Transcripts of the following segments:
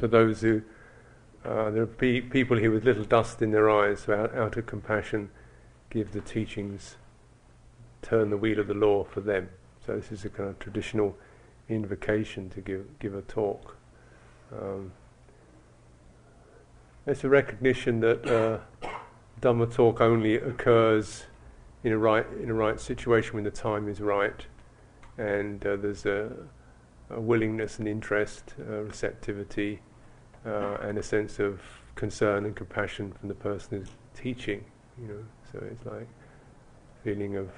for those who uh, there are pe- people here with little dust in their eyes, who out, out of compassion give the teachings, turn the wheel of the law for them. So this is a kind of traditional invocation to give give a talk. Um, it's a recognition that uh, Dhamma talk only occurs in a right in a right situation when the time is right, and uh, there's a, a, willingness and interest, uh, receptivity, uh, and a sense of concern and compassion from the person who's teaching. You know, so it's like feeling of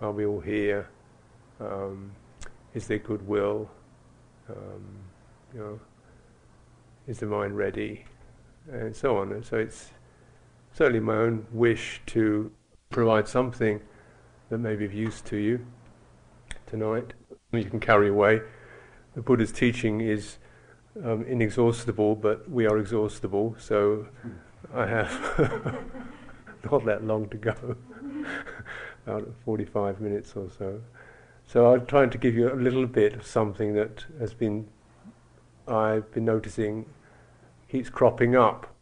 are we all here? Um, is there goodwill? Um, you know, is the mind ready? And so on. And so it's certainly my own wish to provide something that may be of use to you tonight. You can carry away. The Buddha's teaching is um, inexhaustible, but we are exhaustible. So I have not that long to go, about 45 minutes or so. So I'm trying to give you a little bit of something that has been I've been noticing keeps cropping up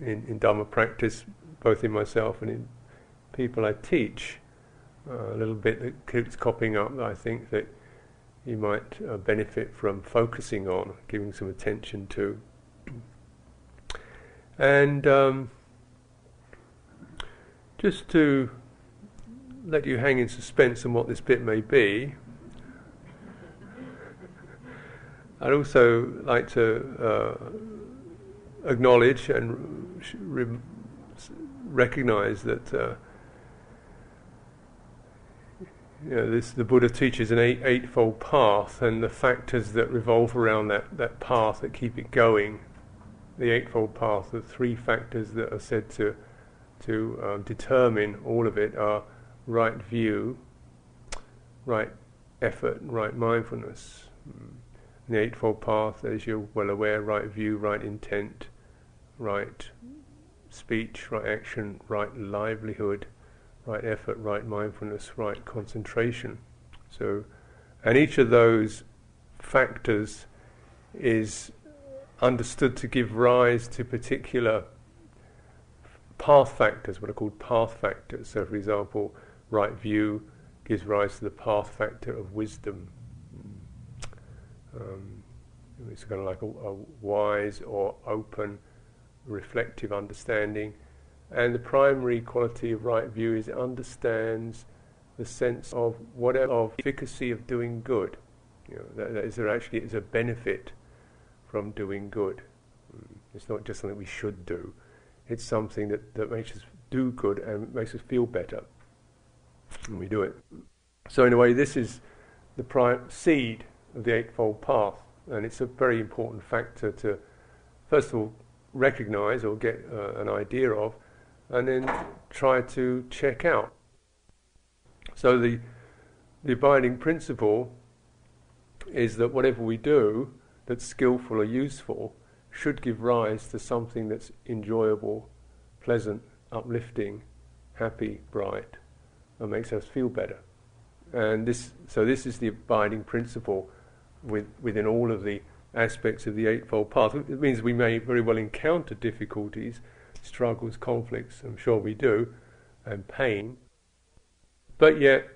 in, in practice, both in myself and in people I teach. Uh, a little bit that keeps cropping up I think that you might uh, benefit from focusing on, giving some attention to. And um, just to let you hang in suspense on what this bit may be, I'd also like to uh, acknowledge and re- recognize that uh, you know, this, the Buddha teaches an eight, eightfold path, and the factors that revolve around that, that path that keep it going. The eightfold path, the three factors that are said to to um, determine all of it are right view, right effort, right mindfulness. Mm. The Eightfold Path, as you're well aware, right view, right intent, right speech, right action, right livelihood, right effort, right mindfulness, right concentration. So, and each of those factors is understood to give rise to particular path factors, what are called path factors. So, for example, right view gives rise to the path factor of wisdom. Um, it's kind of like a, a, wise or open, reflective understanding. And the primary quality of right view is it understands the sense of whatever of efficacy of doing good. You know, that, that is there actually is a benefit from doing good. Mm. It's not just something we should do. It's something that, that makes us do good and makes us feel better. when we do it. So in a way, this is the prime seed of the Eightfold Path, and it's a very important factor to, first of all, recognize or get uh, an idea of, and then try to check out. So the the abiding principle is that whatever we do that's skillful or useful should give rise to something that's enjoyable, pleasant, uplifting, happy, bright, and makes us feel better. And this, so this is the abiding principle with, within all of the aspects of the Eightfold Path. It means we may very well encounter difficulties, struggles, conflicts, I'm sure we do, and pain. But yet,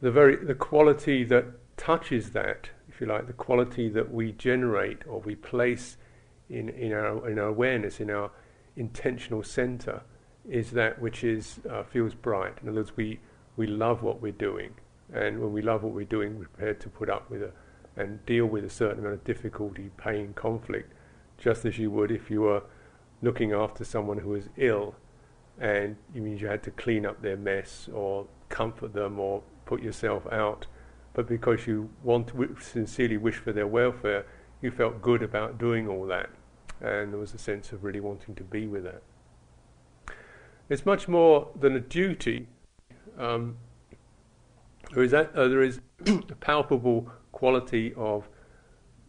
the very the quality that touches that, if you like, the quality that we generate or we place in, in our in our awareness, in our intentional center, is that which is uh, feels bright. In other words, we we love what we're doing, and when we love what we're doing, we're prepared to put up with it and deal with a certain amount of difficulty, pain, conflict, just as you would if you were looking after someone who was ill, and you mean you had to clean up their mess or comfort them or put yourself out, but because you want sincerely wish for their welfare, you felt good about doing all that, and there was a sense of really wanting to be with that. It's much more than a duty um, there is, a, uh, there is a palpable quality of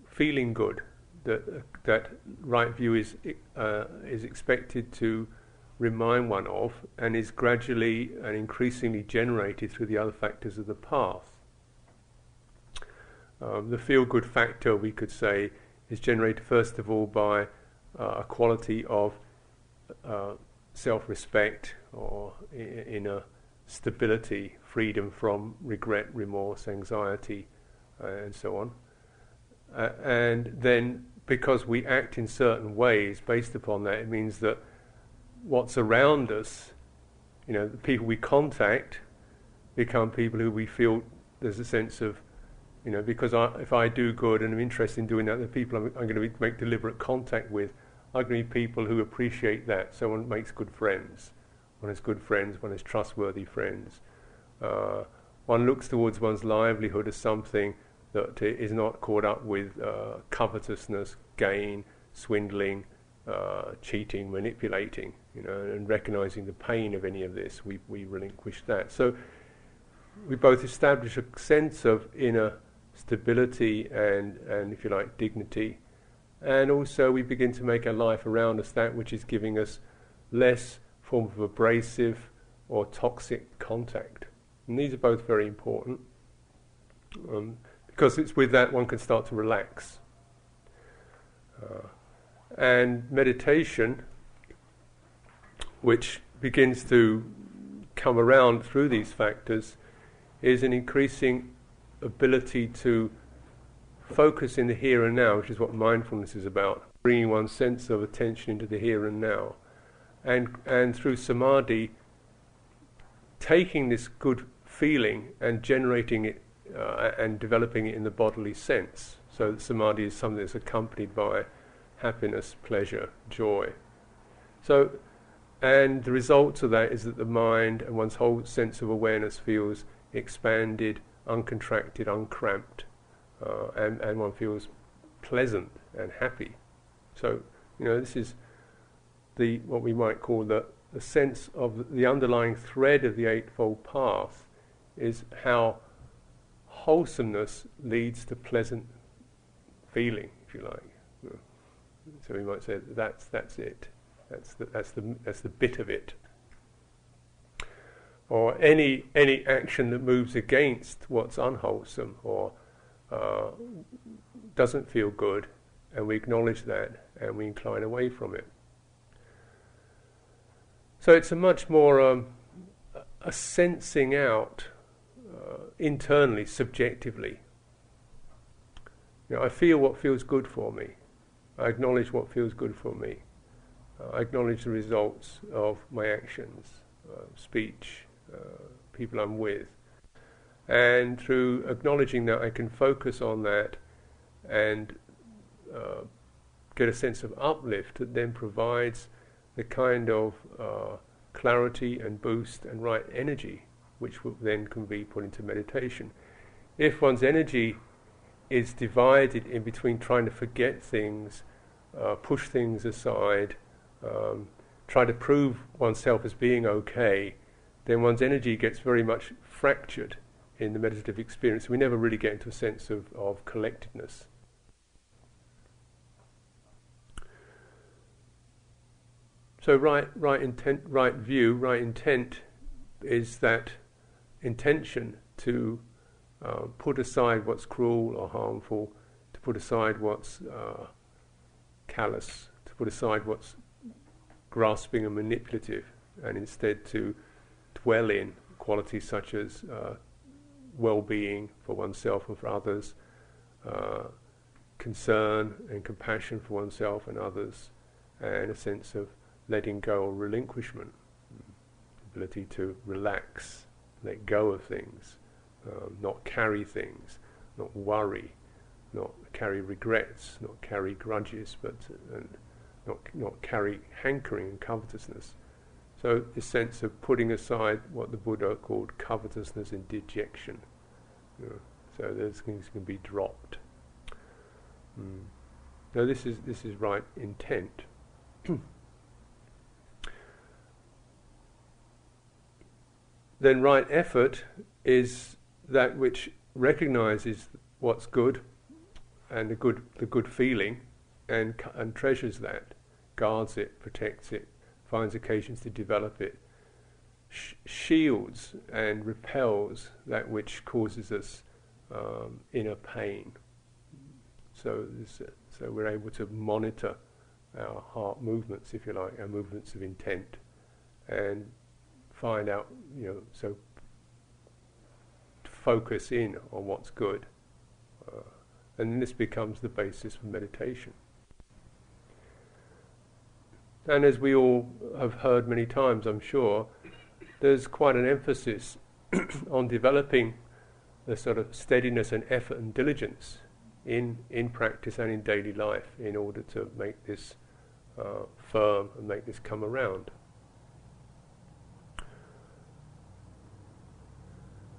feeling good that that right view is uh, is expected to remind one of, and is gradually and increasingly generated through the other factors of the path. Um, the feel good factor, we could say, is generated first of all by uh, a quality of uh, self-respect or inner stability, freedom from regret, remorse, anxiety, uh, and so on. Uh, and then, because we act in certain ways based upon that, it means that what's around us, you know, the people we contact become people who we feel there's a sense of, you know, because I, if I do good and I'm interested in doing that, the people I'm, I'm going to be, make deliberate contact with are going to be people who appreciate that. So one makes good friends. One has good friends. One has trustworthy friends. Uh, one looks towards one's livelihood as something that is not caught up with uh, covetousness, gain, swindling, uh, cheating, manipulating, you know, and recognizing the pain of any of this, we, we relinquish that. So we both establish a sense of inner stability and, and, if you like, dignity, and also we begin to make our life around us that which is giving us less form of abrasive or toxic contact. And these are both very important. Um, because it's with that one can start to relax. Uh, and meditation, which begins to come around through these factors, is an increasing ability to focus in the here and now, which is what mindfulness is about, bringing one's sense of attention into the here and now. And, and through samadhi, taking this good feeling and generating it uh, and developing it in the bodily sense. So that samadhi is something that's accompanied by happiness, pleasure, joy. So, and the result of that is that the mind and one's whole sense of awareness feels expanded, uncontracted, uncramped, uh, and, and one feels pleasant and happy. So, you know, this is the what we might call the, the sense of the underlying thread of the Eightfold Path is how wholesomeness leads to pleasant feeling, if you like. So we might say that's that's it. That's the, that's the that's the bit of it. Or any any action that moves against what's unwholesome or uh, doesn't feel good, and we acknowledge that and we incline away from it. So it's a much more um, a sensing out uh, internally, subjectively. You know, I feel what feels good for me. I acknowledge what feels good for me. Uh, I acknowledge the results of my actions, uh, speech, uh, people I'm with. And through acknowledging that, I can focus on that and uh, get a sense of uplift that then provides the kind of uh, clarity and boost and right energy which then can be put into meditation. If one's energy is divided in between trying to forget things, uh, push things aside, um, try to prove oneself as being okay, then one's energy gets very much fractured in the meditative experience. We never really get into a sense of, of collectedness. So right, right intent, right view, right intent is that intention to uh, put aside what's cruel or harmful, to put aside what's uh, callous, to put aside what's grasping and manipulative, and instead to dwell in qualities such as uh, well being for oneself and for others, uh, concern and compassion for oneself and others, and a sense of letting go or relinquishment, ability to relax let go of things, um, not carry things, not worry, not carry regrets, not carry grudges, but and not not carry hankering and covetousness. So this sense of putting aside what the Buddha called covetousness and dejection. You know, so those things can be dropped. Mm. Now this is this is right intent. then right effort is that which recognizes what's good and the good the good feeling and and treasures that guards it protects it finds occasions to develop it sh- shields and repels that which causes us um, inner pain. So, so we're able to monitor our heart movements, if you like, our movements of intent, and find out, you know, so focus in on what's good. Uh, and this becomes the basis for meditation. And as we all have heard many times, I'm sure, there's quite an emphasis on developing the sort of steadiness and effort and diligence in, in practice and in daily life in order to make this uh, firm and make this come around.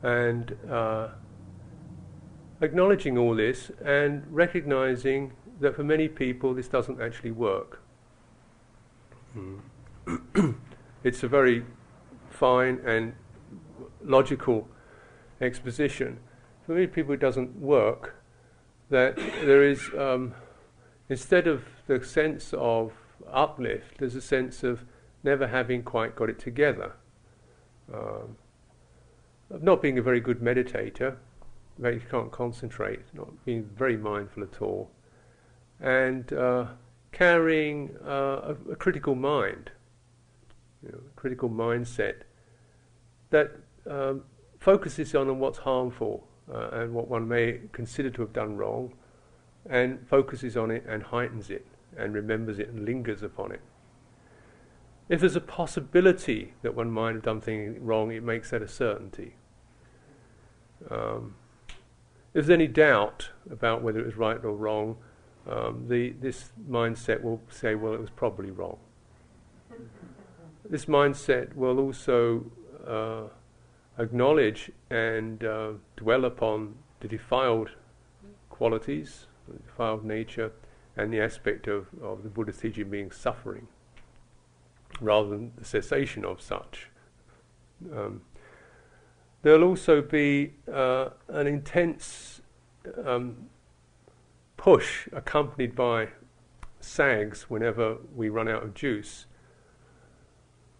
And uh, acknowledging all this and recognizing that for many people this doesn't actually work. Mm. it's a very fine and logical exposition. For many people, it doesn't work. That there is, um, instead of the sense of uplift, there's a sense of never having quite got it together. Um, of not being a very good meditator, you can't concentrate, not being very mindful at all, and uh, carrying uh, a, a, critical mind, you know, a critical mindset that um, focuses on what's harmful uh, and what one may consider to have done wrong, and focuses on it and heightens it and remembers it and lingers upon it. If there's a possibility that one might have done something wrong, it makes that a certainty. Um, if there's any doubt about whether it was right or wrong, um, the, this mindset will say, well, it was probably wrong. This mindset will also uh, acknowledge and uh, dwell upon the defiled qualities, the defiled nature, and the aspect of, of the Buddha's teaching being suffering, rather than the cessation of such. Um, there'll also be uh, an intense um, push accompanied by sags whenever we run out of juice.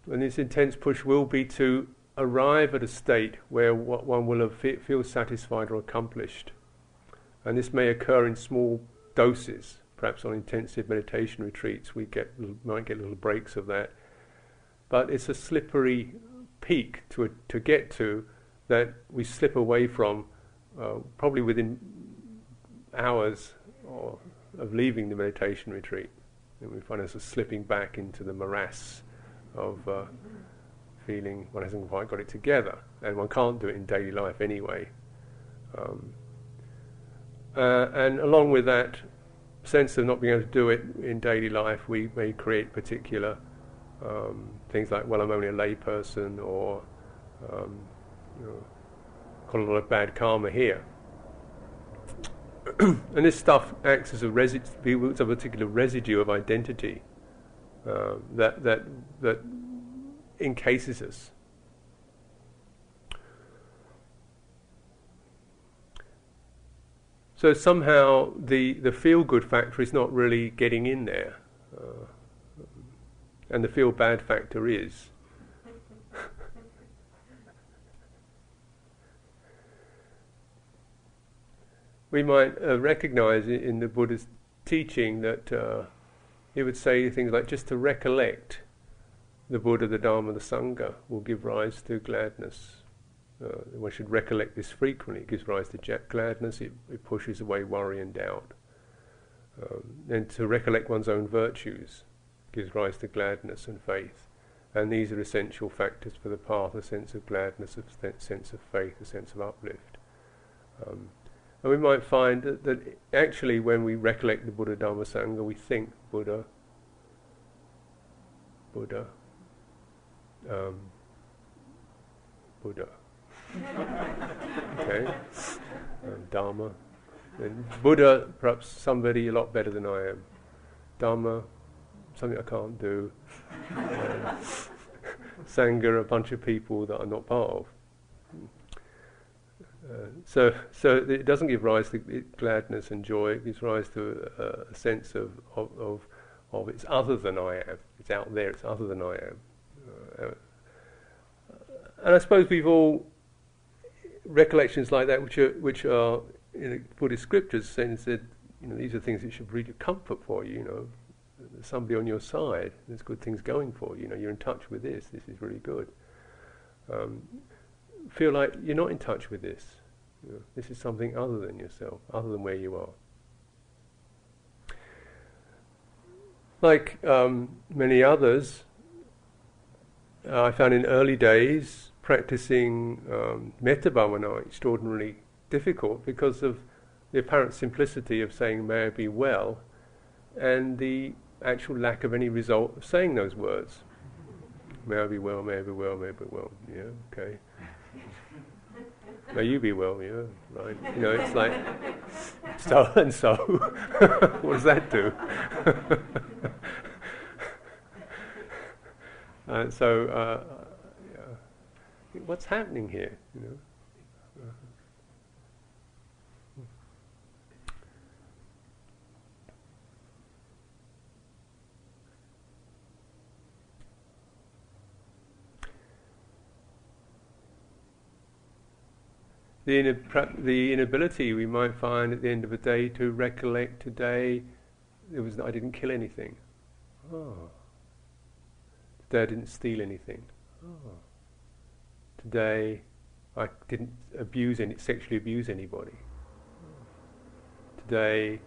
And this intense push will be to arrive at a state where what one will fe- feel satisfied or accomplished. And this may occur in small doses. Perhaps on intensive meditation retreats, we get might get little breaks of that. But it's a slippery peak to to get to that we slip away from, uh, probably within hours or, of leaving the meditation retreat. And we find ourselves slipping back into the morass of uh, feeling one hasn't quite got it together, and one can't do it in daily life anyway. Um, uh, and along with that sense of not being able to do it in daily life, we may create particular um, things like, well, I'm only a layperson, or um, you know, got a lot of bad karma here. and this stuff acts as a, a particular residue of identity uh, that, that, that encases us. So somehow the, the feel good factor is not really getting in there. Uh, and the feel bad factor is. we might uh, recognize in the Buddha's teaching that uh, he would say things like just to recollect the Buddha, the Dharma, the Sangha will give rise to gladness. Uh, one should recollect this frequently. It gives rise to gladness, it, it pushes away worry and doubt. Um, and to recollect one's own virtues gives rise to gladness and faith. And these are essential factors for the path a sense of gladness, a sense of faith, a sense of uplift. Um, and we might find that, that, actually, when we recollect the Buddha Dharma Sangha, we think Buddha, Buddha, um, Buddha. okay? Um, Dharma. And Buddha, perhaps somebody a lot better than I am. Dharma, something I can't do. Um, Sangha, a bunch of people that I'm not part of. Uh, so, so it doesn't give rise to gladness and joy. It gives rise to a, a sense of, of, of, of, it's other than I am. It's out there. It's other than I am. Uh, and I suppose we've all recollections like that, which are which are in the Buddhist scriptures, saying that you know, these are things that should bring comfort for you. You know, somebody on your side. There's good things going for you. You know, you're in touch with this. This is really good. Um, feel like you're not in touch with this. You know, this is something other than yourself, other than where you are. Like um, many others, uh, I found in early days practicing um, metta bhavana extraordinarily difficult because of the apparent simplicity of saying "May I be well," and the actual lack of any result of saying those words. May I be well, may I be well, may I be well. Yeah, okay. May you be well, yeah, right. You know, it's like, so and so. what does that do? and so, uh, yeah. what's happening here? You know? The, the inability we might find at the end of a day to recollect today it was I didn't kill anything. Oh. Today I didn't steal anything. Oh. Today I didn't abuse any sexually abuse anybody. Today,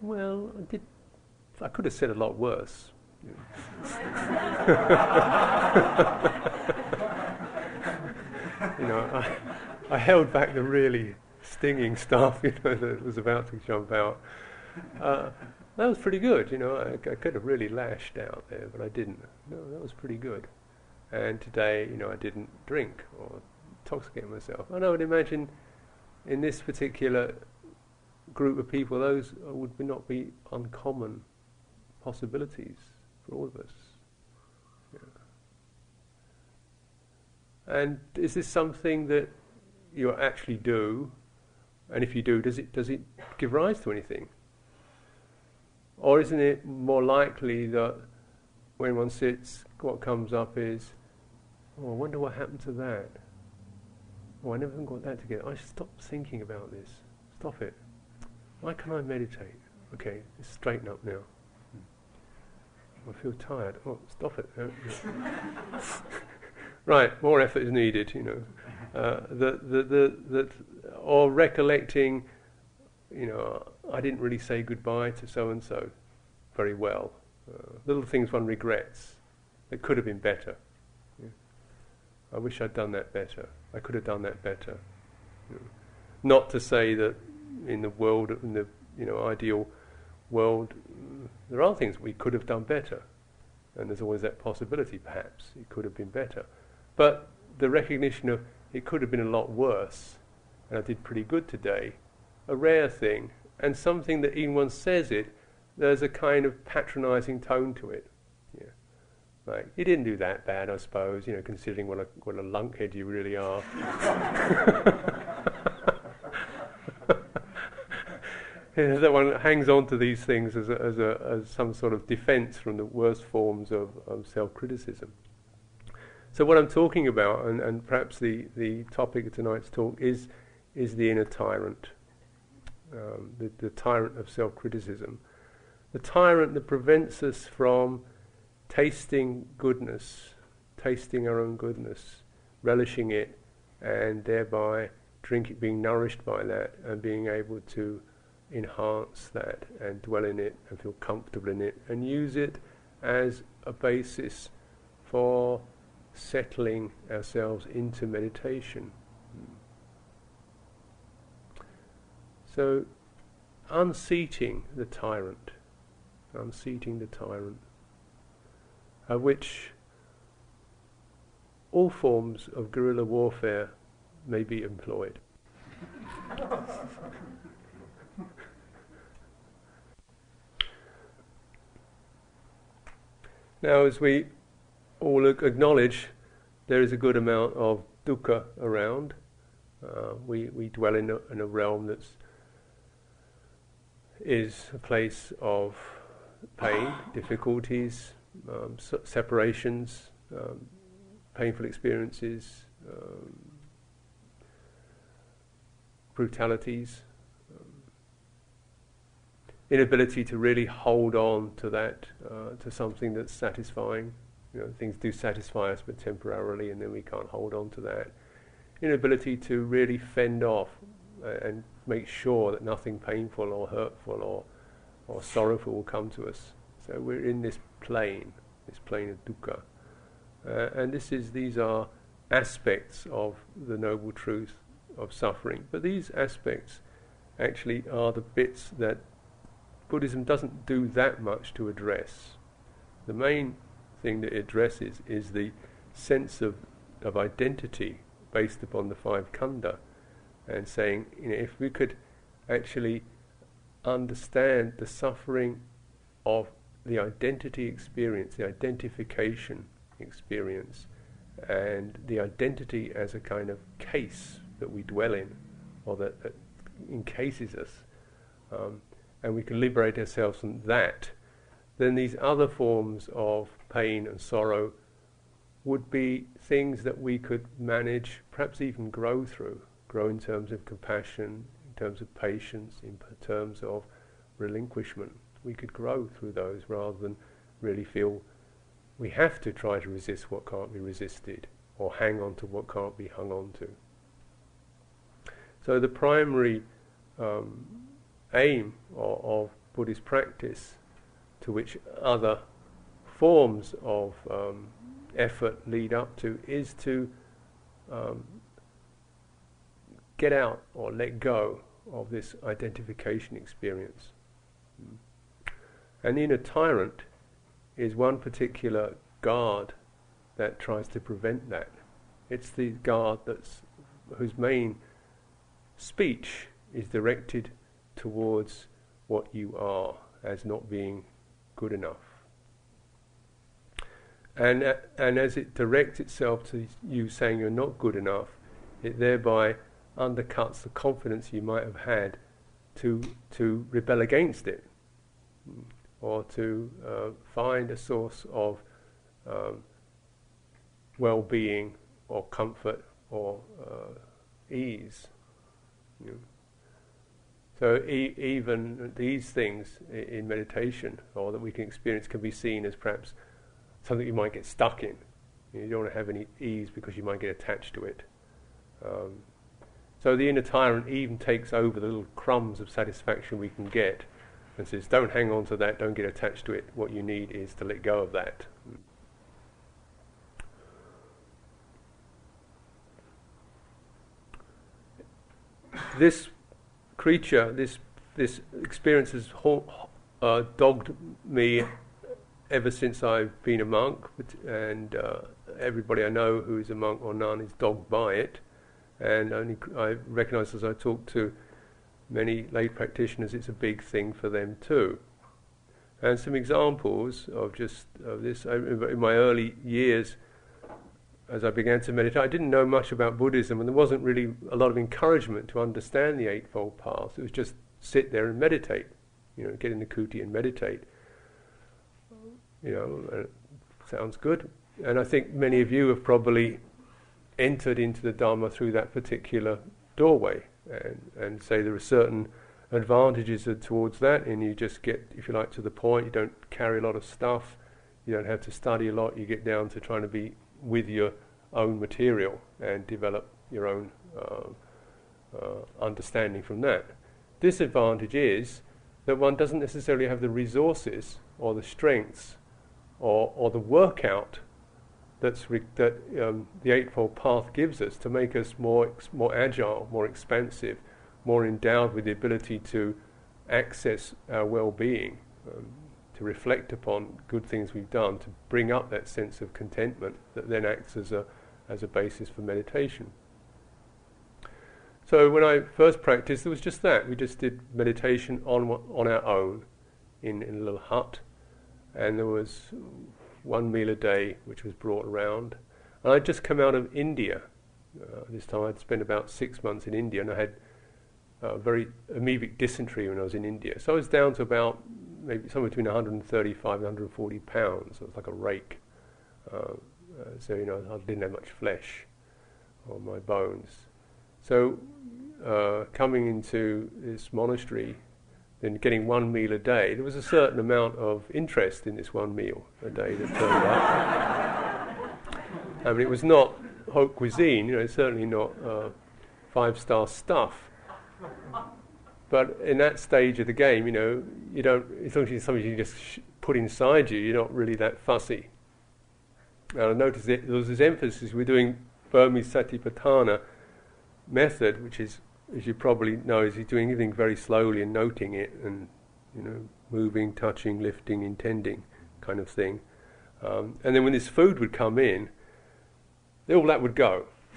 well, I did. I could have said a lot worse. you know, I, I held back the really stinging stuff, you know, that was about to jump out. Uh, that was pretty good, you know. I, I, could have really lashed out there, but I didn't. No, that was pretty good. And today, you know, I didn't drink or intoxicate myself. And I would imagine in this particular group of people, those would not be uncommon possibilities for all of us. And is this something that you actually do? And if you do, does it does it give rise to anything? Or isn't it more likely that when one sits, what comes up is, oh, I wonder what happened to that. Oh, I never got that together. I should stop thinking about this. Stop it. Why can't I meditate? Okay, straighten up now. I feel tired. Oh, stop it. right, more effort is needed, you know. Uh, that, that, that, that, or recollecting, you know, I didn't really say goodbye to so and so very well. Uh, little things one regrets. It could have been better. Yeah. I wish I'd done that better. I could have done that better. Know. Not to say that in the world, in the you know ideal world, there are things we could have done better, and there's always that possibility. Perhaps it could have been better, but the recognition of it could have been a lot worse, and I did pretty good today, a rare thing, and something that even one says it, there's a kind of patronizing tone to it. Yeah. Like, you didn't do that bad, I suppose, you know, considering what a, what a lunkhead you really are. that one hangs on to these things as, a, as, a, as some sort of defense from the worst forms of, of self criticism. So what I'm talking about, and, and perhaps the, the topic of tonight's talk, is, is the inner tyrant, um, the, the tyrant of self-criticism. The tyrant that prevents us from tasting goodness, tasting our own goodness, relishing it, and thereby drinking, being nourished by that, and being able to enhance that and dwell in it and feel comfortable in it, and use it as a basis for settling ourselves into meditation. So, unseating the tyrant, unseating the tyrant, of which all forms of guerrilla warfare may be employed. now, as we all acknowledge there is a good amount of dukkha around. Uh, we, we dwell in a, in a realm that is a place of pain, difficulties, um, separations, um, painful experiences, um, brutalities. Um, inability to really hold on to that, uh, to something that's satisfying. You know, things do satisfy us, but temporarily, and then we can't hold on to that. Inability to really fend off uh, and make sure that nothing painful or hurtful or, or sorrowful will come to us. So we're in this plane, this plane of dukkha. Uh, and this is, these are aspects of the noble truth of suffering. But these aspects actually are the bits that Buddhism doesn't do that much to address. The main thing that it addresses is the sense of, of identity based upon the five khandha and saying, you know, if we could actually understand the suffering of the identity experience, the identification experience, and the identity as a kind of case that we dwell in, or that, that encases us, um, and we can liberate ourselves from that, then these other forms of pain and sorrow would be things that we could manage, perhaps even grow through, grow in terms of compassion, in terms of patience, in terms of relinquishment. We could grow through those rather than really feel we have to try to resist what can't be resisted or hang on to what can't be hung on to. So the primary um, aim of, of, Buddhist practice, to which other forms of um, effort lead up to, is to um, get out or let go of this identification experience. And the inner tyrant is one particular guard that tries to prevent that. It's the guard that's whose main speech is directed towards what you are as not being good enough. And, uh, and as it directs itself to you saying you're not good enough, it thereby undercuts the confidence you might have had to, to rebel against it or to uh, find a source of um, well being or comfort or uh, ease. You know. So e- even these things in meditation, or that we can experience, can be seen as perhaps something you might get stuck in. You, don't want to have any ease because you might get attached to it. Um, so the inner tyrant even takes over the little crumbs of satisfaction we can get and says, don't hang on to that, don't get attached to it. What you need is to let go of that. This creature, this this experience has uh, dogged me ever since I've been a monk, and uh, everybody I know who is a monk or nun is dogged by it. And only I recognise as I talk to many lay practitioners, it's a big thing for them too. And some examples of just of this in my early years, as I began to meditate, I didn't know much about Buddhism, and there wasn't really a lot of encouragement to understand the Eightfold Path. It was just sit there and meditate, you know, get in the kuti and meditate. You know, sounds good. And I think many of you have probably entered into the Dharma through that particular doorway and, and say there are certain advantages towards that, and you just get, if you like, to the point. You don't carry a lot of stuff. You don't have to study a lot. You get down to trying to be with your own material and develop your own uh, uh, understanding from that. Disadvantage is that one doesn't necessarily have the resources or the strengths or, or the workout that's re- that um, the Eightfold Path gives us to make us more, ex- more agile, more expansive, more endowed with the ability to access our well being, um, to reflect upon good things we've done, to bring up that sense of contentment that then acts as a, as a basis for meditation. So when I first practiced, there was just that. We just did meditation on, on our own in, in a little hut, and there was one meal a day, which was brought around. And I'd just come out of India. Uh, this time I'd spent about six months in India, and I had uh, very amoebic dysentery when I was in India. So I was down to about maybe somewhere between 135 and 140 pounds. So it was like a rake. Uh, uh, so you know I didn't have much flesh on my bones. So uh, coming into this monastery, then getting one meal a day, there was a certain amount of interest in this one meal a day that turned up. I mean, it was not haute cuisine, you know, certainly not uh, five star stuff. But in that stage of the game, you know, you don't, it's something you just put inside you, you're not really that fussy. And I noticed that there was this emphasis, we're doing Burmese Satipatthana method, which is, as you probably know, is he's doing everything very slowly and noting it and, you know, moving, touching, lifting, intending kind of thing. Um, and then when this food would come in, all that would go.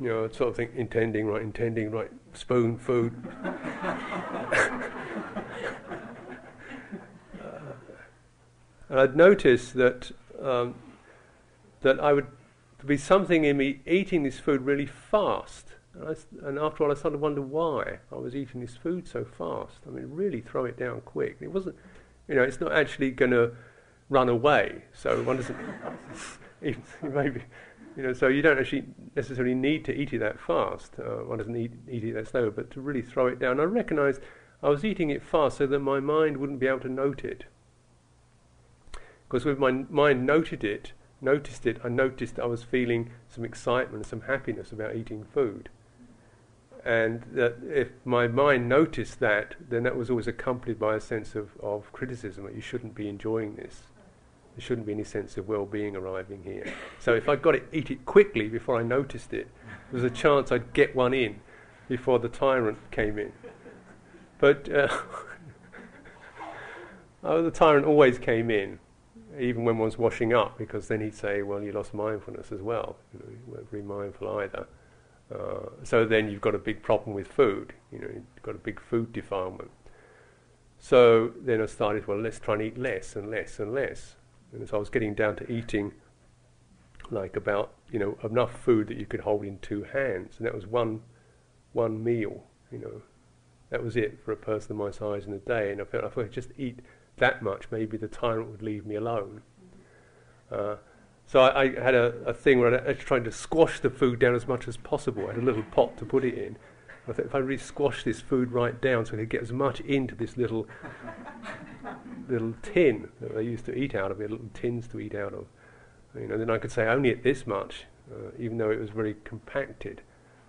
you know, sort of thing, intending, right, intending, right, spoon, food. and I'd noticed that um, that I would be something in me eating this food really fast. And, I, and, after all, I started to wonder why I was eating this food so fast. I mean, really throw it down quick. It wasn't, you know, it's not actually going to run away. So one doesn't, maybe, you know, so you don't actually necessarily need to eat it that fast. Uh, one doesn't eat, eat it that slow, but to really throw it down. I recognised I was eating it fast so that my mind wouldn't be able to note it. Because when my mind noted it, noticed it, I noticed I was feeling some excitement some happiness about eating food. And that if my mind noticed that, then that was always accompanied by a sense of, of criticism that you shouldn't be enjoying this. There shouldn't be any sense of well-being arriving here. So if I got it, eat it quickly before I noticed it, there was a chance I'd get one in before the tyrant came in. But uh, oh, the tyrant always came in, even when one's washing up, because then he'd say, "Well, you lost mindfulness as well. You, know, you weren't very mindful either." Uh, so then you've got a big problem with food. You know, you've got a big food defilement. So then I started, well, let's try and eat less and less and less. And so I was getting down to eating like about, you know, enough food that you could hold in two hands. And that was one, one meal, you know. That was it for a person of my size in a day. And I felt if I just eat that much, maybe the tyrant would leave me alone. Uh, so I, I, had a, a thing where I was trying to squash the food down as much as possible. I had a little pot to put it in. I thought if I really squash this food right down so I could get as much into this little little tin that they used to eat out of, little tins to eat out of. You know, then I could say only at this much, uh, even though it was very compacted.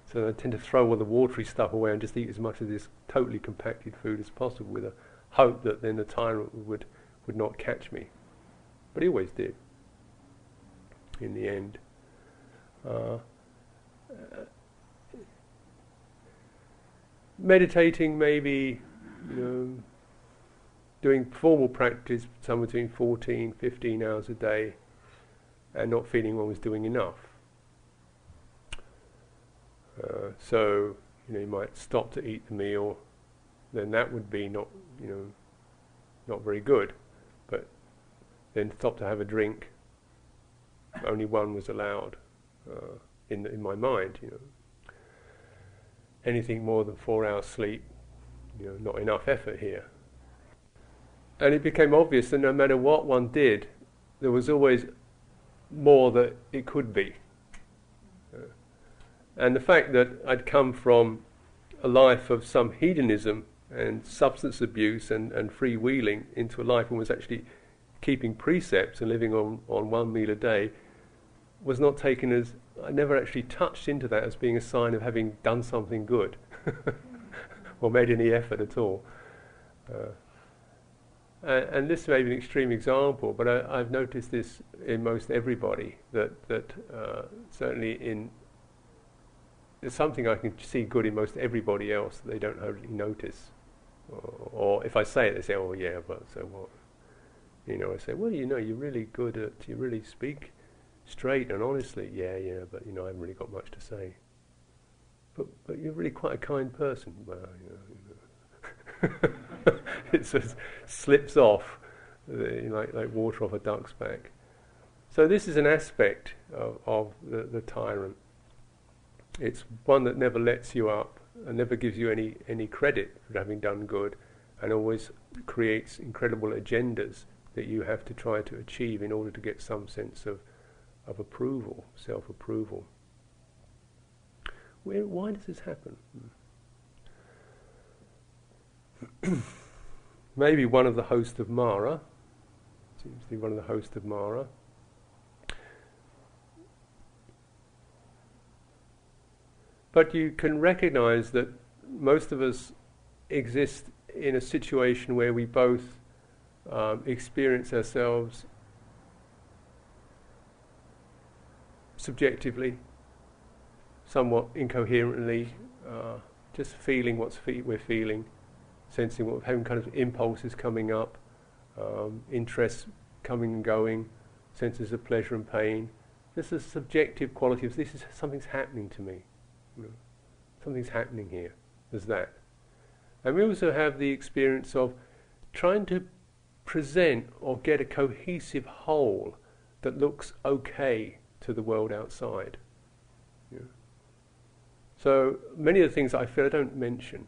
So I tend to throw all the watery stuff away and just eat as much of this totally compacted food as possible with a hope that then the tyrant would, would not catch me. But he always did, in the end. Uh, meditating maybe, you know, doing formal practice somewhere between 14, 15 hours a day and not feeling one was doing enough. Uh, so, you know, you might stop to eat the meal, then that would be not, you know, not very good. But then stop to have a drink, only one was allowed uh, in, in my mind, you know. Anything more than four hours sleep, you know, not enough effort here. And it became obvious that no matter what one did, there was always more that it could be. Uh, and the fact that I'd come from a life of some hedonism and substance abuse and, and freewheeling into a life and was actually keeping precepts and living on, on one meal a day was not taken as, I never actually touched into that as being a sign of having done something good or made any effort at all. Uh, and this may be an extreme example, but I, have noticed this in most everybody that that uh, certainly in there's something I can see good in most everybody else that they don't hardly notice, or, or, if I say it, they say, "Oh yeah, but so what?" You know, I say, "Well, you know, you're really good at you really speak straight and honestly." Yeah, yeah, but you know, I haven't really got much to say. But but you're really quite a kind person. Well, you know, you know. it sort slips off like, like water off a duck's back. So this is an aspect of, of the, the tyrant. It's one that never lets you up and never gives you any, any credit for having done good and always creates incredible agendas that you have to try to achieve in order to get some sense of, of approval, self approval. Why does this happen? maybe one of the host of Mara, seems to be one of the host of Mara. But you can recognize that most of us exist in a situation where we both um, experience ourselves subjectively, somewhat incoherently, uh, just feeling what fe- we're feeling, sensing what having kind of impulses coming up, um, interests coming and going, senses of pleasure and pain. This is subjective quality of this is something's happening to me. You know, something's happening here. There's that. And we also have the experience of trying to present or get a cohesive whole that looks okay to the world outside. Yeah. So many of the things I feel I don't mention.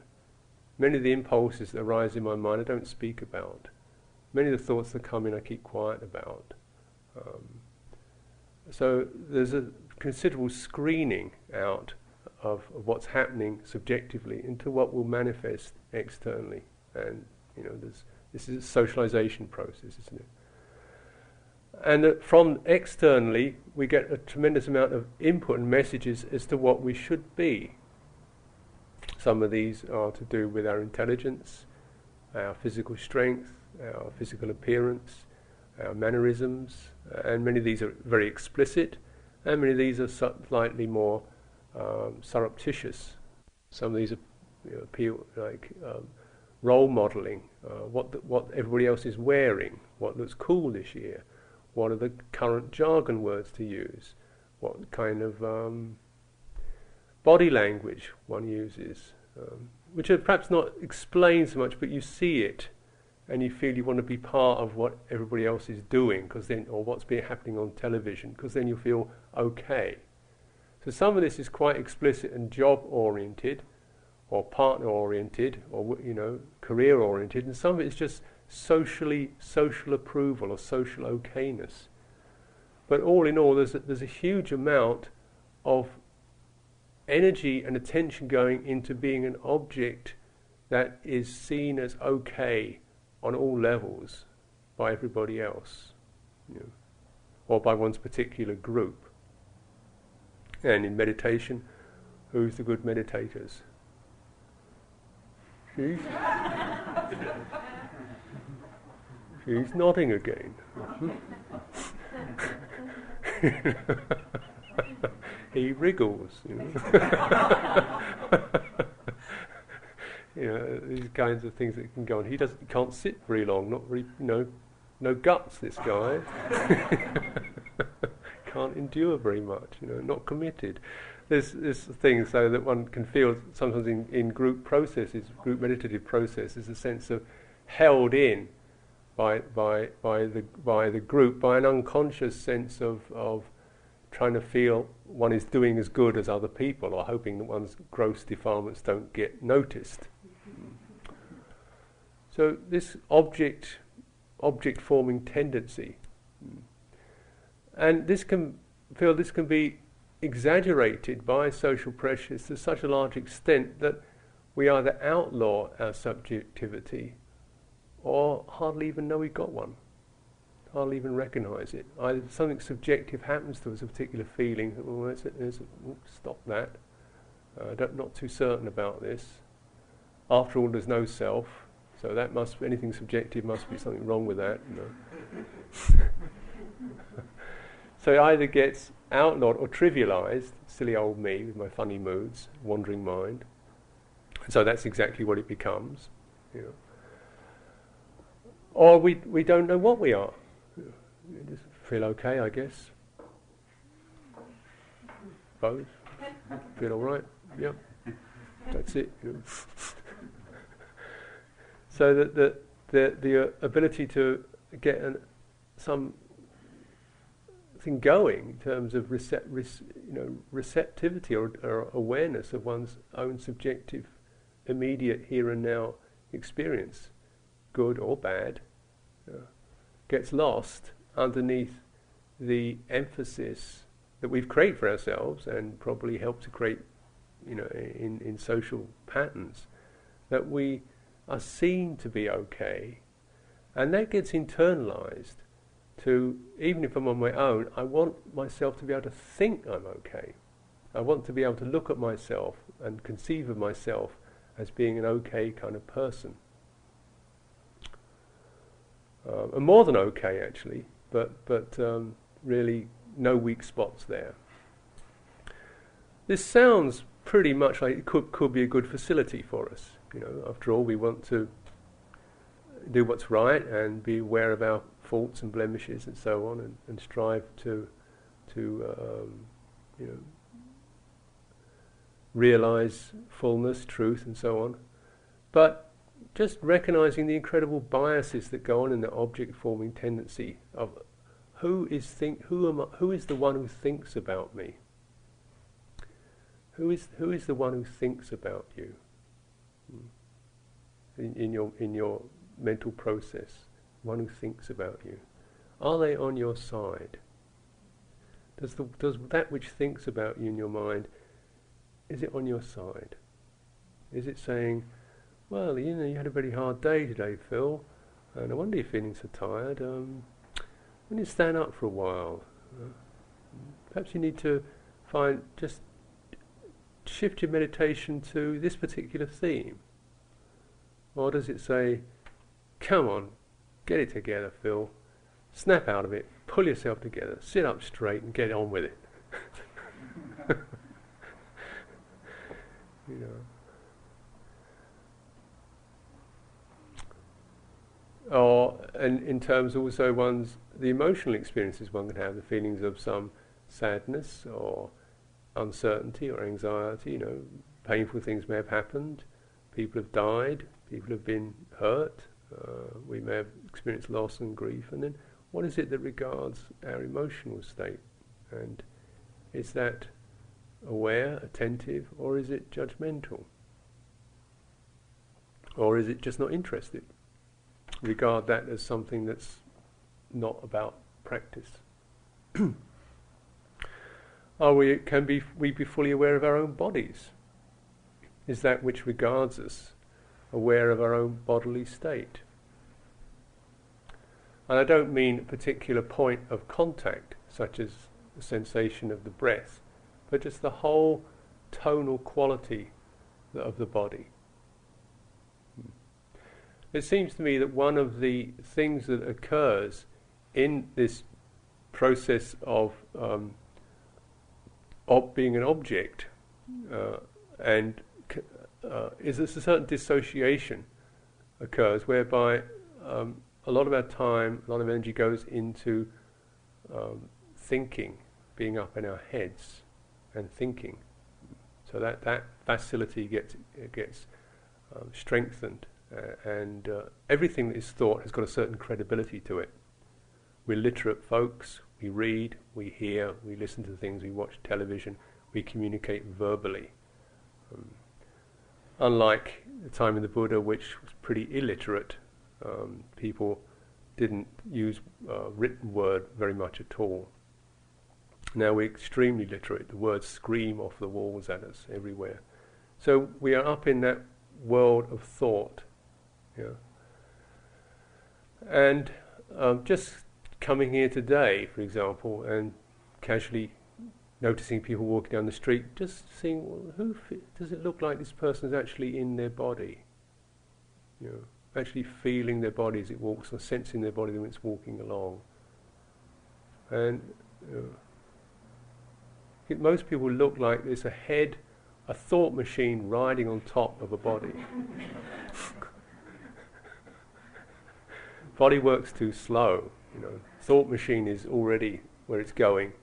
Many of the impulses that arise in my mind I don't speak about. Many of the thoughts that come in I keep quiet about. Um, so there's a considerable screening out of, of, what's happening subjectively into what will manifest externally. And you know, this is a socialization process, isn't it? And from externally, we get a tremendous amount of input and messages as to what we should be. Some of these are to do with our intelligence, our physical strength, our physical appearance, our mannerisms, and many of these are very explicit, and many of these are slightly more um, surreptitious. Some of these are, you know, appeal like um, role modeling, uh, what the, what everybody else is wearing, what looks cool this year, what are the current jargon words to use, what kind of um, body language one uses, um, which are perhaps not explained so much, but you see it and you feel you want to be part of what everybody else is doing, because then, or what's been happening on television, because then you feel okay. So some of this is quite explicit and job oriented, or partner oriented, or you know, career oriented, and some of it is just socially social approval or social okayness. But all in all, there's a, there's a huge amount of energy and attention going into being an object that is seen as okay on all levels by everybody else, you know, or by one's particular group. And in meditation, who's the good meditators? she's nodding again. he wriggles, you know. you know, these kinds of things that can go on. He doesn't, can't sit very long. Not very, know, no guts. This guy can't endure very much. You know, not committed. There's this thing so that one can feel sometimes in, in group processes, group meditative processes, a sense of held in by by by the by the group, by an unconscious sense of of trying to feel one is doing as good as other people, or hoping that one's gross defilements don't get noticed. So this object object forming tendency, and this can feel this can be exaggerated by social pressures to such a large extent that we either outlaw our subjectivity or hardly even know we've got one, hardly even recognize it. Either something subjective happens to us, a particular feeling, well, it's a, a, stop that, uh, not too certain about this. After all, there's no self, so that must anything subjective must be something wrong with that. So it either gets outlawed or trivialized, silly old me with my funny moods, wandering mind. So that's exactly what it becomes. You know. Or we, we don't know what we are. We just feel okay, I guess. Both. Feel all right. Yep. That's it. so that the, the, the uh, ability to get an, some thing going in terms of recept, you know, receptivity or, or, awareness of one's own subjective, immediate here and now experience, good or bad, gets lost underneath the emphasis that we've created for ourselves and probably helped to create, you know, in, in social patterns, that we are seen to be okay, and that gets internalized to, even if I'm on my own, I want myself to be able to think I'm okay. I want to be able to look at myself and conceive of myself as being an okay kind of person. Uh, more than okay, actually, but, but um, really no weak spots there. This sounds pretty much like it could, could be a good facility for us. You know, after all, we want to do what's right and be aware of our faults and blemishes and so on, and, and strive to to um, you know realize fullness, truth, and so on. But just recognizing the incredible biases that go on in the object-forming tendency of who is think who am I, who is the one who thinks about me. Who is who is the one who thinks about you hmm. in, in your in your mental process? One who thinks about you. Are they on your side? Does, the, does that which thinks about you in your mind is it on your side? Is it saying, well, you know, you had a very hard day today, Phil, and I wonder if you're feeling so tired. Um, when you stand up for a while, uh, perhaps you need to find just shift your meditation to this particular theme. Or does it say, come on, get it together, Phil, snap out of it, pull yourself together, sit up straight and get on with it? you know. Or, and in terms also one's the emotional experiences one can have, the feelings of some sadness or uncertainty or anxiety. You know, painful things may have happened. People have died. People have been hurt. Uh, we may have experienced loss and grief. And then, what is it that regards our emotional state? And is that aware, attentive, or is it judgmental? Or is it just not interested? Regard that as something that's not about practice. Are we can be we be fully aware of our own bodies? Is that which regards us aware of our own bodily state? And I don't mean a particular point of contact, such as the sensation of the breath, but just the whole tonal quality of the body. It seems to me that one of the things that occurs in this process of um, ob- being an object uh, and uh, is that a certain dissociation occurs whereby um, a lot of our time, a lot of energy goes into um, thinking, being up in our heads and thinking. So that, that facility gets, gets um, strengthened, and uh, everything that is thought has got a certain credibility to it. We're literate folks, we read, we hear, we listen to things, we watch television, we communicate verbally. Um, unlike the time of the Buddha, which was pretty illiterate, um, people didn't use uh, written word very much at all. Now we're extremely literate. The words scream off the walls at us everywhere. So we are up in that world of thought. Yeah. And um, just coming here today, for example, and casually noticing people walking down the street, just seeing well, who does it look like this person is actually in their body? You know, actually feeling their body as it walks, or sensing their body when it's walking along. And most people look like there's a head, a thought machine riding on top of a body. body works too slow, you know. Thought machine is already where it's going,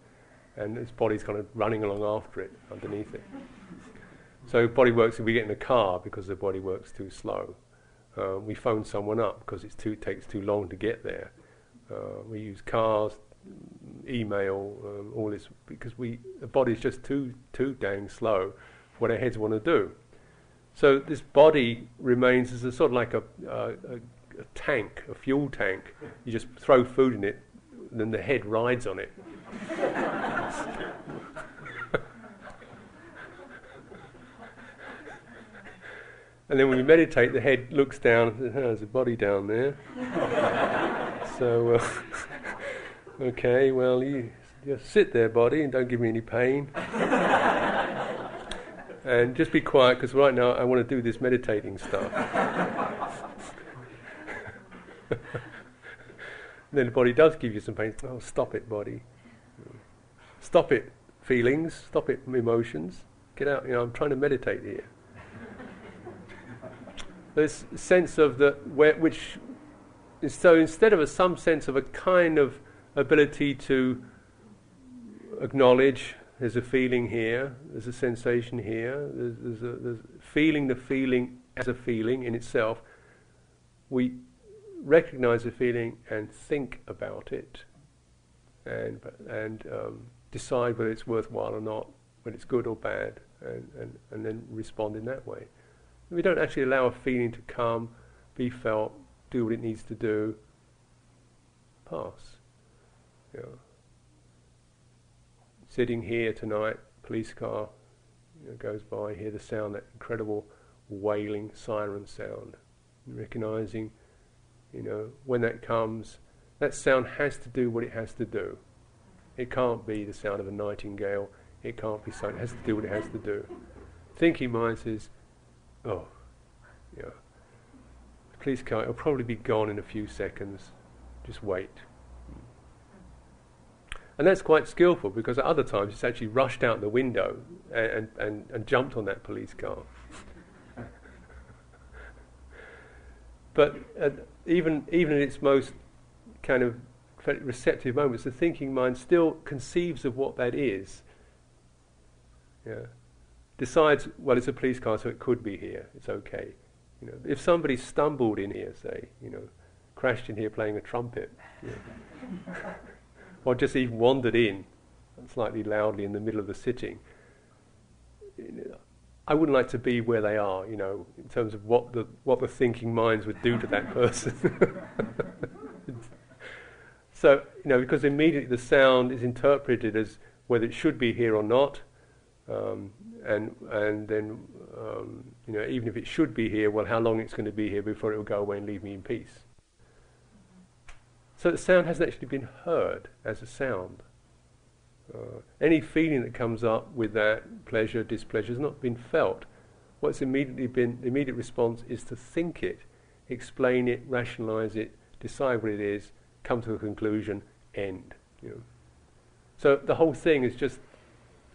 and its body's kind of running along after it, underneath it. So body works we get in a car because the body works too slow. Uh, we phone someone up because it takes too long to get there. Uh, we use cars, email, um, all this because we the body's just too too dang slow for what our heads want to do. So this body remains as a sort of like a, a, a tank, a fuel tank. You just throw food in it, then the head rides on it. And then when we meditate, the head looks down and says, oh, there's a body down there. so, uh, okay, well, you just sit there, body, and don't give me any pain. and just be quiet, because right now I want to do this meditating stuff. Then the body does give you some pain. Oh, stop it, body. Stop it, feelings. Stop it, emotions. Get out. You know, I'm trying to meditate here. this sense of the where, which is so instead of a, some sense of a kind of ability to acknowledge there's a feeling here, there's a sensation here, there's, there's, a, there's feeling the feeling as a feeling in itself. We recognize the feeling and think about it and, and um, decide whether it's worthwhile or not, whether it's good or bad, and, and, and then respond in that way. We don't actually allow a feeling to come, be felt, do what it needs to do, pass. You know. Sitting here tonight, police car you know, goes by, hear the sound, that incredible wailing siren sound, recognizing you know, when that comes, that sound has to do what it has to do. It can't be the sound of a nightingale. It can't be something. It has to do what it has to do. Thinking mind says, oh, yeah. Please come. It'll probably be gone in a few seconds. Just wait. And that's quite skillful because at other times it's actually rushed out the window and, and, and jumped on that police car. but even even in its most kind of receptive moments, the thinking mind still conceives of what that is. Yeah. Decides, well, it's a police car, so it could be here. It's okay. You know, if somebody stumbled in here, say, you know, crashed in here playing a trumpet, you know, or just even wandered in slightly loudly in the middle of the sitting, I wouldn't like to be where they are, you know, in terms of what the what the thinking minds would do to that person. so, you know, because immediately the sound is interpreted as whether it should be here or not, um, and and then um, you know, even if it should be here, well, how long it's going to be here before it will go away and leave me in peace. So the sound hasn't actually been heard as a sound. Uh, any feeling that comes up with that pleasure, displeasure has not been felt. What's immediately been the immediate response is to think it, explain it, rationalize it, decide what it is, come to a conclusion, end. You know. So the whole thing has just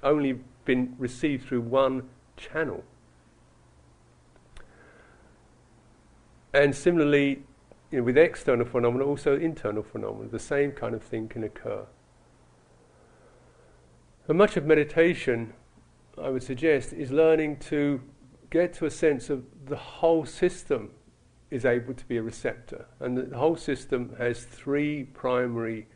only been received through one channel. And similarly, you know, with external phenomena, also internal phenomena, the same kind of thing can occur. And much of meditation, I would suggest, is learning to get to a sense of the whole system is able to be a receptor. And the whole system has three primary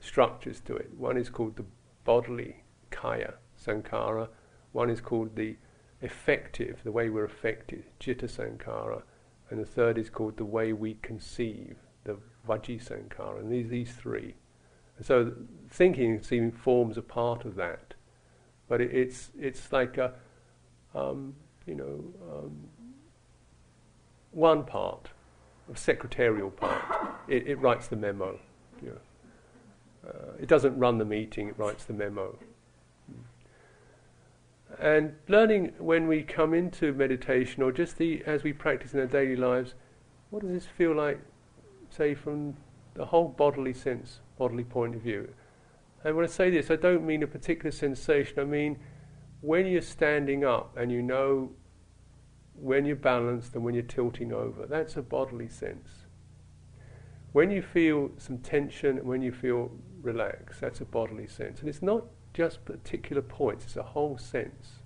structures to it. One is called the bodily kaya, sankhara. One is called the effective, the way we're affected, citta sankhara. And the third is called the way we conceive, the vaci sankhara. And these, these three. So thinking seeming forms a part of that, but it, it's it's like a um, you know um, one part, a secretarial part. It, it writes the memo. You know. uh, it doesn't run the meeting. It writes the memo. And learning when we come into meditation, or just the as we practice in our daily lives, what does this feel like? Say from the whole bodily sense, bodily point of view. And when I say this, I don't mean a particular sensation. I mean when you're standing up and you know when you're balanced and when you're tilting over. That's a bodily sense. When you feel some tension and when you feel relaxed, that's a bodily sense. And it's not just particular points, it's a whole sense.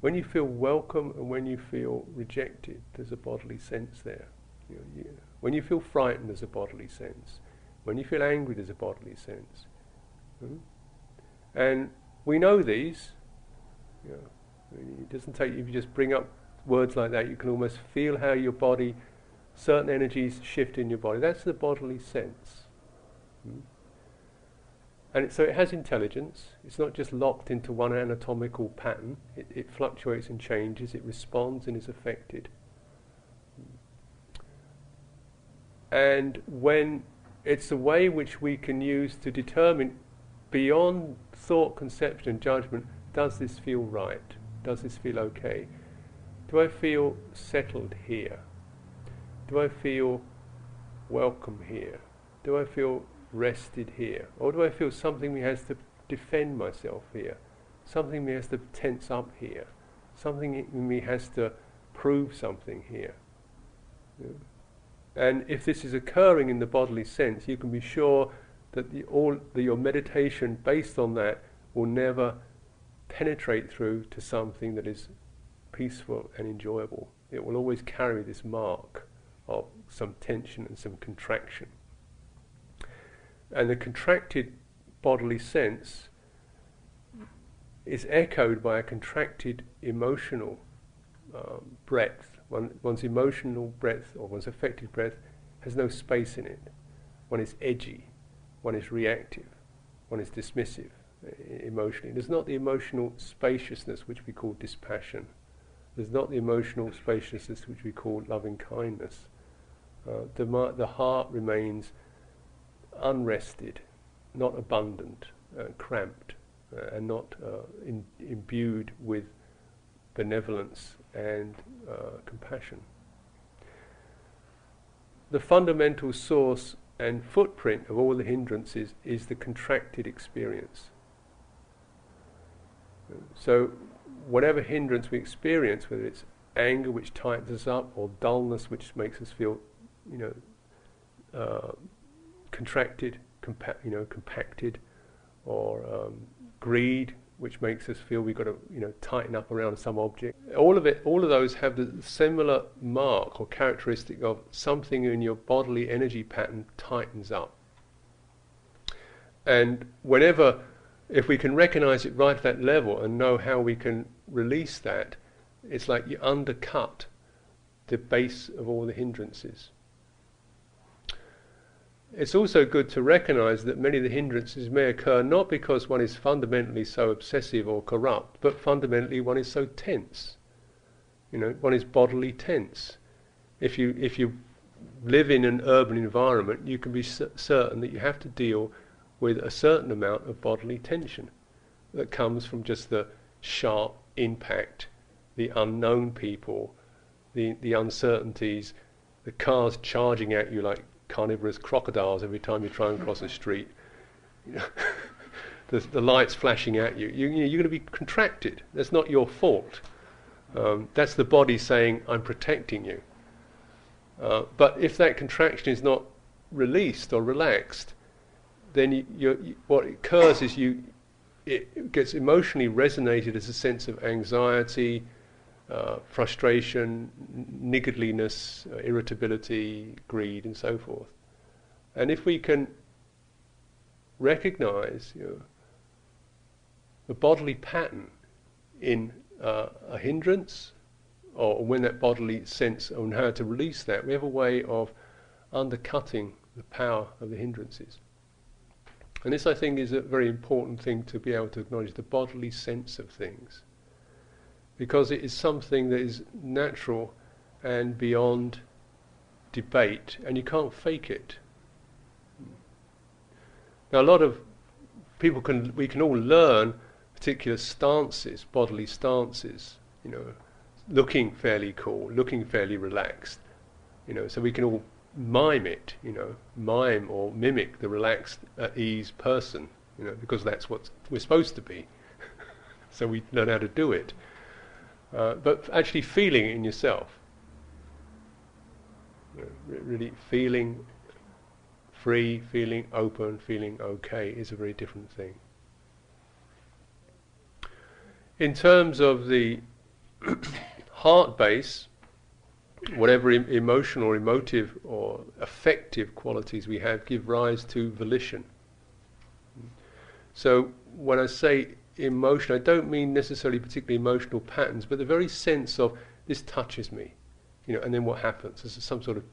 When you feel welcome and when you feel rejected, there's a bodily sense there. You know, you, when you feel frightened, there's a bodily sense. When you feel angry, there's a bodily sense. Hmm? And we know these. You know, it doesn't take if you just bring up words like that, you can almost feel how your body, certain energies shift in your body. That's the bodily sense. Hmm? And it, so it has intelligence. It's not just locked into one anatomical pattern. It, it fluctuates and changes. It responds and is affected. And when it's a way which we can use to determine beyond thought, conception, and judgment does this feel right? Does this feel okay? Do I feel settled here? Do I feel welcome here? Do I feel rested here? Or do I feel something me has to defend myself here? Something me has to tense up here? Something in me has to prove something here? Yeah. And if this is occurring in the bodily sense, you can be sure that the, all your meditation based on that will never penetrate through to something that is peaceful and enjoyable. It will always carry this mark of some tension and some contraction. And the contracted bodily sense is echoed by a contracted emotional um, breadth. One, one's emotional breadth or one's affected breadth has no space in it. One is edgy, one is reactive, one is dismissive uh, emotionally. There's not the emotional spaciousness which we call dispassion. There's not the emotional spaciousness which we call loving kindness. Uh, the, the heart remains unrested, not abundant, uh, cramped, uh, and not uh, in, imbued with benevolence and uh, compassion. The fundamental source and footprint of all the hindrances is the contracted experience. So, whatever hindrance we experience, whether it's anger which tightens us up, or dullness which makes us feel, you know, uh, contracted, compa- you know, compacted, or um, greed, which makes us feel we've got to, you know, tighten up around some object. All of it, all of those have the similar mark or characteristic of something in your bodily energy pattern tightens up. And whenever, if we can recognize it right at that level and know how we can release that, it's like you undercut the base of all the hindrances. It's also good to recognize that many of the hindrances may occur not because one is fundamentally so obsessive or corrupt, but fundamentally one is so tense. You know, one is bodily tense. If you if you live in an urban environment, you can be certain that you have to deal with a certain amount of bodily tension that comes from just the sharp impact, the unknown people, the the uncertainties, the cars charging at you like carnivorous crocodiles every time you try and cross a street. You know, the, the lights flashing at you. you, are going to be contracted. That's not your fault. Um, that's the body saying, I'm protecting you. Uh, but if that contraction is not released or relaxed, then you, you, what occurs is you it gets emotionally resonated as a sense of anxiety, uh, frustration, niggardliness, uh, irritability, greed, and so forth. And if we can recognize you know, the bodily pattern in uh, a hindrance, or when that bodily sense on how to release that, we have a way of undercutting the power of the hindrances. And this, I think, is a very important thing to be able to acknowledge the bodily sense of things because it is something that is natural and beyond debate, and you can't fake it. Now, a lot of people can, we can all learn particular stances, bodily stances, you know, looking fairly cool, looking fairly relaxed, you know, so we can all mime it, you know, mime or mimic the relaxed, at ease person, you know, because that's what we're supposed to be. so we learn how to do it. Uh, but actually feeling in yourself. really feeling free, feeling open, feeling okay is a very different thing. In terms of the heart base, whatever em- emotional, emotive, or affective qualities we have give rise to volition. So when I say emotion, I don't mean necessarily particularly emotional patterns, but the very sense of this touches me, you know, and then what happens? There's some sort of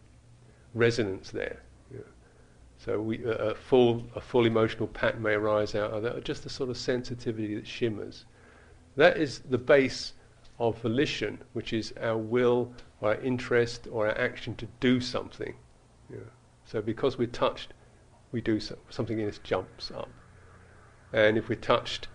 resonance there. You know. So we, a full a full emotional pattern may arise out of that, just the sort of sensitivity that shimmers. That is the base of volition, which is our will our interest or our action to do something. Yeah. So because we're touched, we do so, something in us jumps up. And if we're touched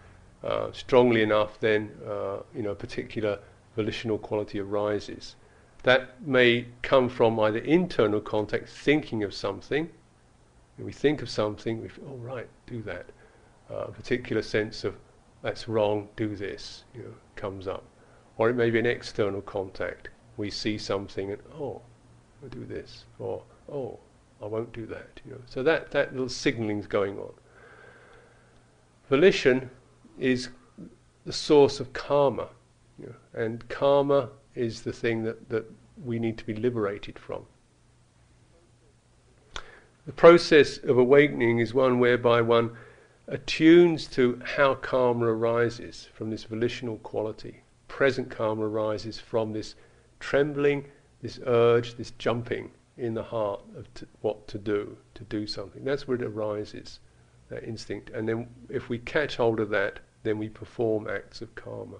uh, strongly enough, then uh, you know a particular volitional quality arises. That may come from either internal context, thinking of something. we think of something, we feel, oh right, do that. Uh, a particular sense of that's wrong, do this, you know, comes up. Or it may be an external contact. We see something and, oh, I'll do this. Or, oh, I won't do that. You know. So that, that little is going on. Volition is the source of karma. You know, and karma is the thing that, that we need to be liberated from. The process of awakening is one whereby one attunes to how karma arises from this volitional quality. Present karma arises from this trembling, this urge, this jumping in the heart of t- what to do, to do something. That's where it arises, that instinct. And then if we catch hold of that, then we perform acts of karma.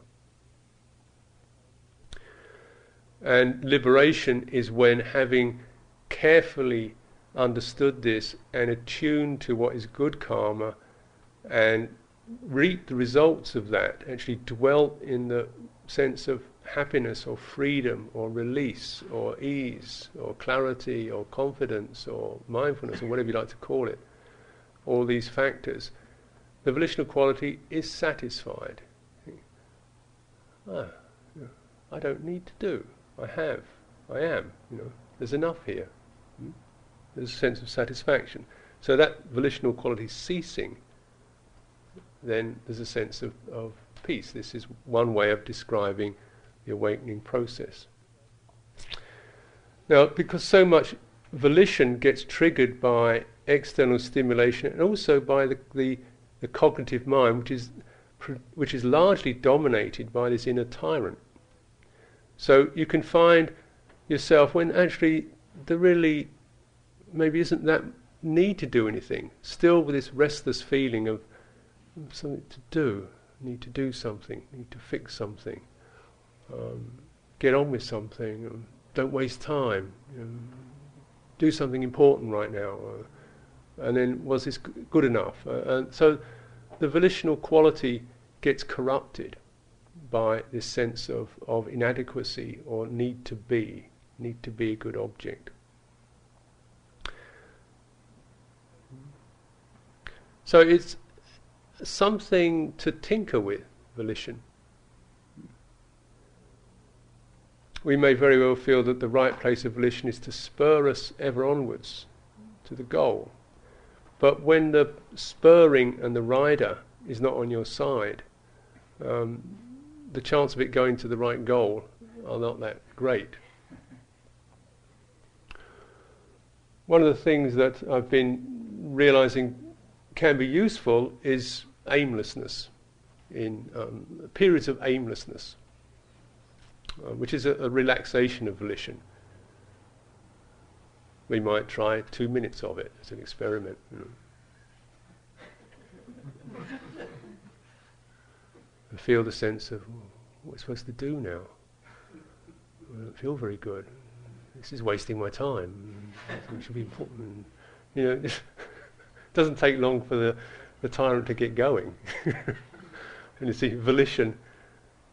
And liberation is when having carefully understood this and attuned to what is good karma and reap the results of that, actually dwelt in the sense of happiness or freedom or release or ease or clarity or confidence or mindfulness or whatever you like to call it, all these factors, the volitional quality is satisfied. Ah, I don't need to do. I have. I am. You know, there's enough here. Hmm? There's a sense of satisfaction. So that volitional quality ceasing then there's a sense of, of peace. This is one way of describing the awakening process. Now, because so much volition gets triggered by external stimulation and also by the, the, the cognitive mind, which is, which is largely dominated by this inner tyrant. So you can find yourself when actually there really maybe isn't that need to do anything, still with this restless feeling of something to do, need to do something, need to fix something, um, get on with something, um, don't waste time, you know, do something important right now. And then, was this good enough? Uh, and so the volitional quality gets corrupted by this sense of, of inadequacy or need to be, need to be a good object. So it's something to tinker with, volition. We may very well feel that the right place of volition is to spur us ever onwards to the goal. But when the spurring and the rider is not on your side, um, the chance of it going to the right goal are not that great. One of the things that I've been realizing can be useful is aimlessness, in um, periods of aimlessness, uh, which is a, a, relaxation of volition. We might try two minutes of it as an experiment. You know. feel the sense of what we're supposed to do now. I don't feel very good. This is wasting my time. It should be important. You know, it doesn't take long for the the tyrant to get going. and you see, volition,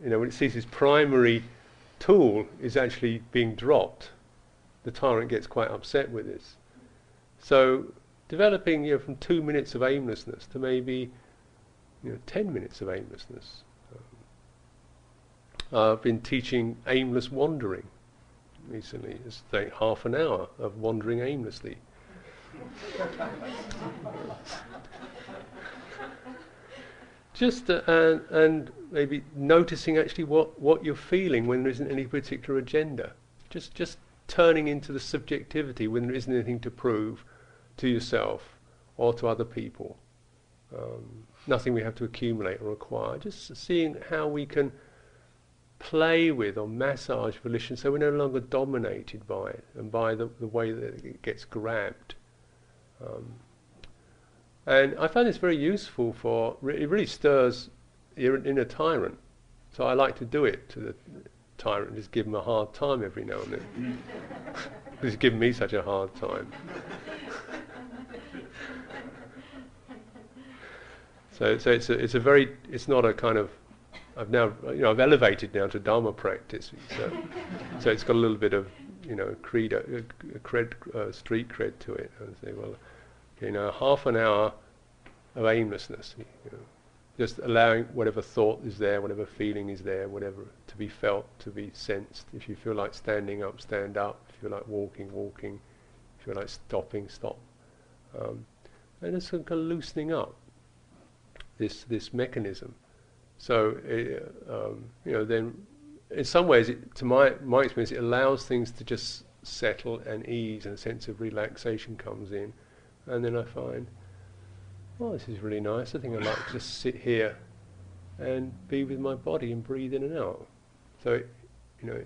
you know, when it sees its primary tool is actually being dropped, the tyrant gets quite upset with this. So, developing you know, from two minutes of aimlessness to maybe you know, ten minutes of aimlessness. Um, I've been teaching aimless wandering recently. It's like half an hour of wandering aimlessly. just uh, and, and maybe noticing actually what, what you're feeling when there isn't any particular agenda. Just just turning into the subjectivity when there isn't anything to prove to yourself or to other people. Um, nothing we have to accumulate or acquire. Just seeing how we can play with or massage volition so we're no longer dominated by it and by the, the way that it gets grabbed. Um, And I find this very useful for, it really stirs your inner tyrant. So I like to do it to the tyrant, just give him a hard time every now and then. He's given me such a hard time. so, so it's a, it's a very, it's not a kind of, I've now, you know, I've elevated now to Dharma practice. So, so it's got a little bit of, you know, creed, a, a cred, uh, street cred to it. I say, well, you know, half an hour of aimlessness. You know, just allowing whatever thought is there, whatever feeling is there, whatever to be felt, to be sensed. If you feel like standing up, stand up. If you feel like walking, walking. If you feel like stopping, stop. Um, and it's kind of loosening up this this mechanism. So uh, um, you know, then in some ways, it, to my my experience, it allows things to just settle and ease, and a sense of relaxation comes in, and then I find oh, this is really nice. I think I'd like to just sit here and be with my body and breathe in and out. So, it, you know,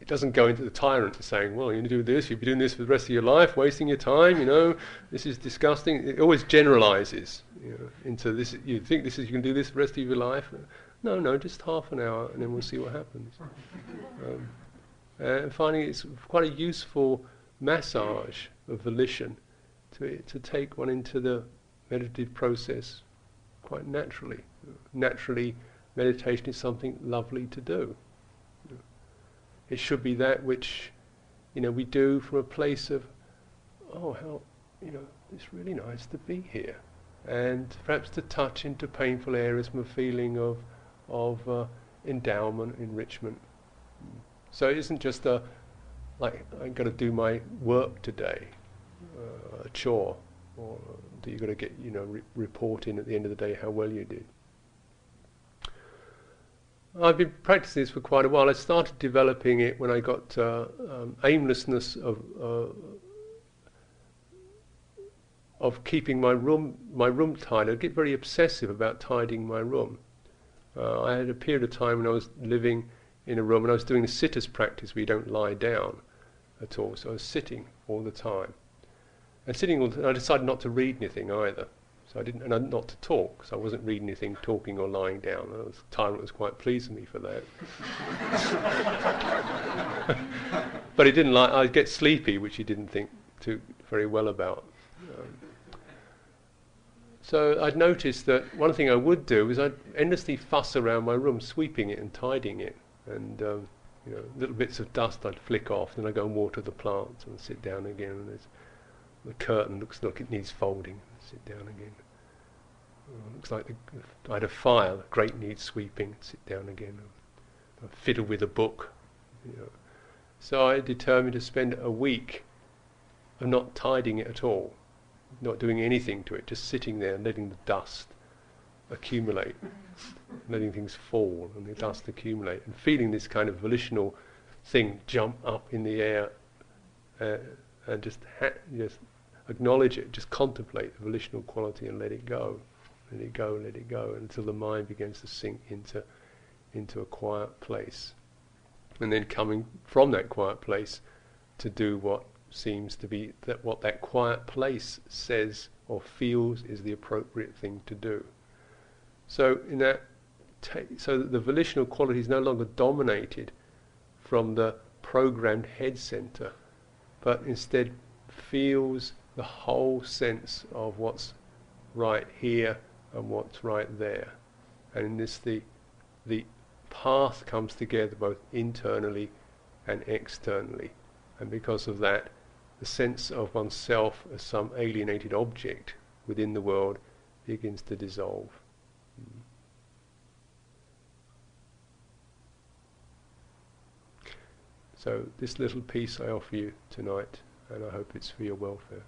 it doesn't go into the tyrant saying, well, you're going to do this, you'll be doing this for the rest of your life, wasting your time, you know, this is disgusting. It always generalizes you know, into this, you think this is, you can do this for the rest of your life. No, no, just half an hour and then we'll see what happens. Um, and finding it's quite a useful massage of volition to, to take one into the meditative process quite naturally. Naturally, meditation is something lovely to do. It should be that which, you know, we do from a place of, oh, how, you know, it's really nice to be here, and perhaps to touch into painful areas from a feeling of, of uh, endowment, enrichment. So it isn't just a, like, I've got to do my work today, uh, a chore, or that you've got to get, you know, re- report in at the end of the day how well you did. I've been practicing this for quite a while. I started developing it when I got uh, um, aimlessness of uh, of keeping my room my room tidy. I'd get very obsessive about tidying my room. Uh, I had a period of time when I was living in a room and I was doing the sitters practice where you don't lie down at all. So I was sitting all the time. And sitting, I decided not to read anything either. So I didn't, and not to talk. So I wasn't reading anything, talking or lying down. And The tyrant was quite pleased with me for that. but he didn't like. I'd get sleepy, which he didn't think too very well about. Um, so I'd noticed that one thing I would do is I'd endlessly fuss around my room, sweeping it and tidying it, and um, you know, little bits of dust I'd flick off. Then I'd go and water the plants and sit down again. And the curtain looks like it needs folding. Sit down again. Oh, looks like the, I had a file. Grate needs sweeping. Sit down again. I fiddle with a book. You know. So I determined to spend a week of not tidying it at all, not doing anything to it, just sitting there and letting the dust accumulate, letting things fall and the dust accumulate, and feeling this kind of volitional thing jump up in the air uh, and just ha- just acknowledge it, just contemplate the volitional quality and let it go. Let it go, let it go, until the mind begins to sink into, into a quiet place. And then coming from that quiet place to do what seems to be that what that quiet place says or feels is the appropriate thing to do. So in that, so the volitional quality is no longer dominated from the programmed head center, but instead feels the whole sense of what's right here and what's right there. And in this, the, the path comes together both internally and externally. And because of that, the sense of oneself as some alienated object within the world begins to dissolve. So, this little piece I offer you tonight, and I hope it's for your welfare.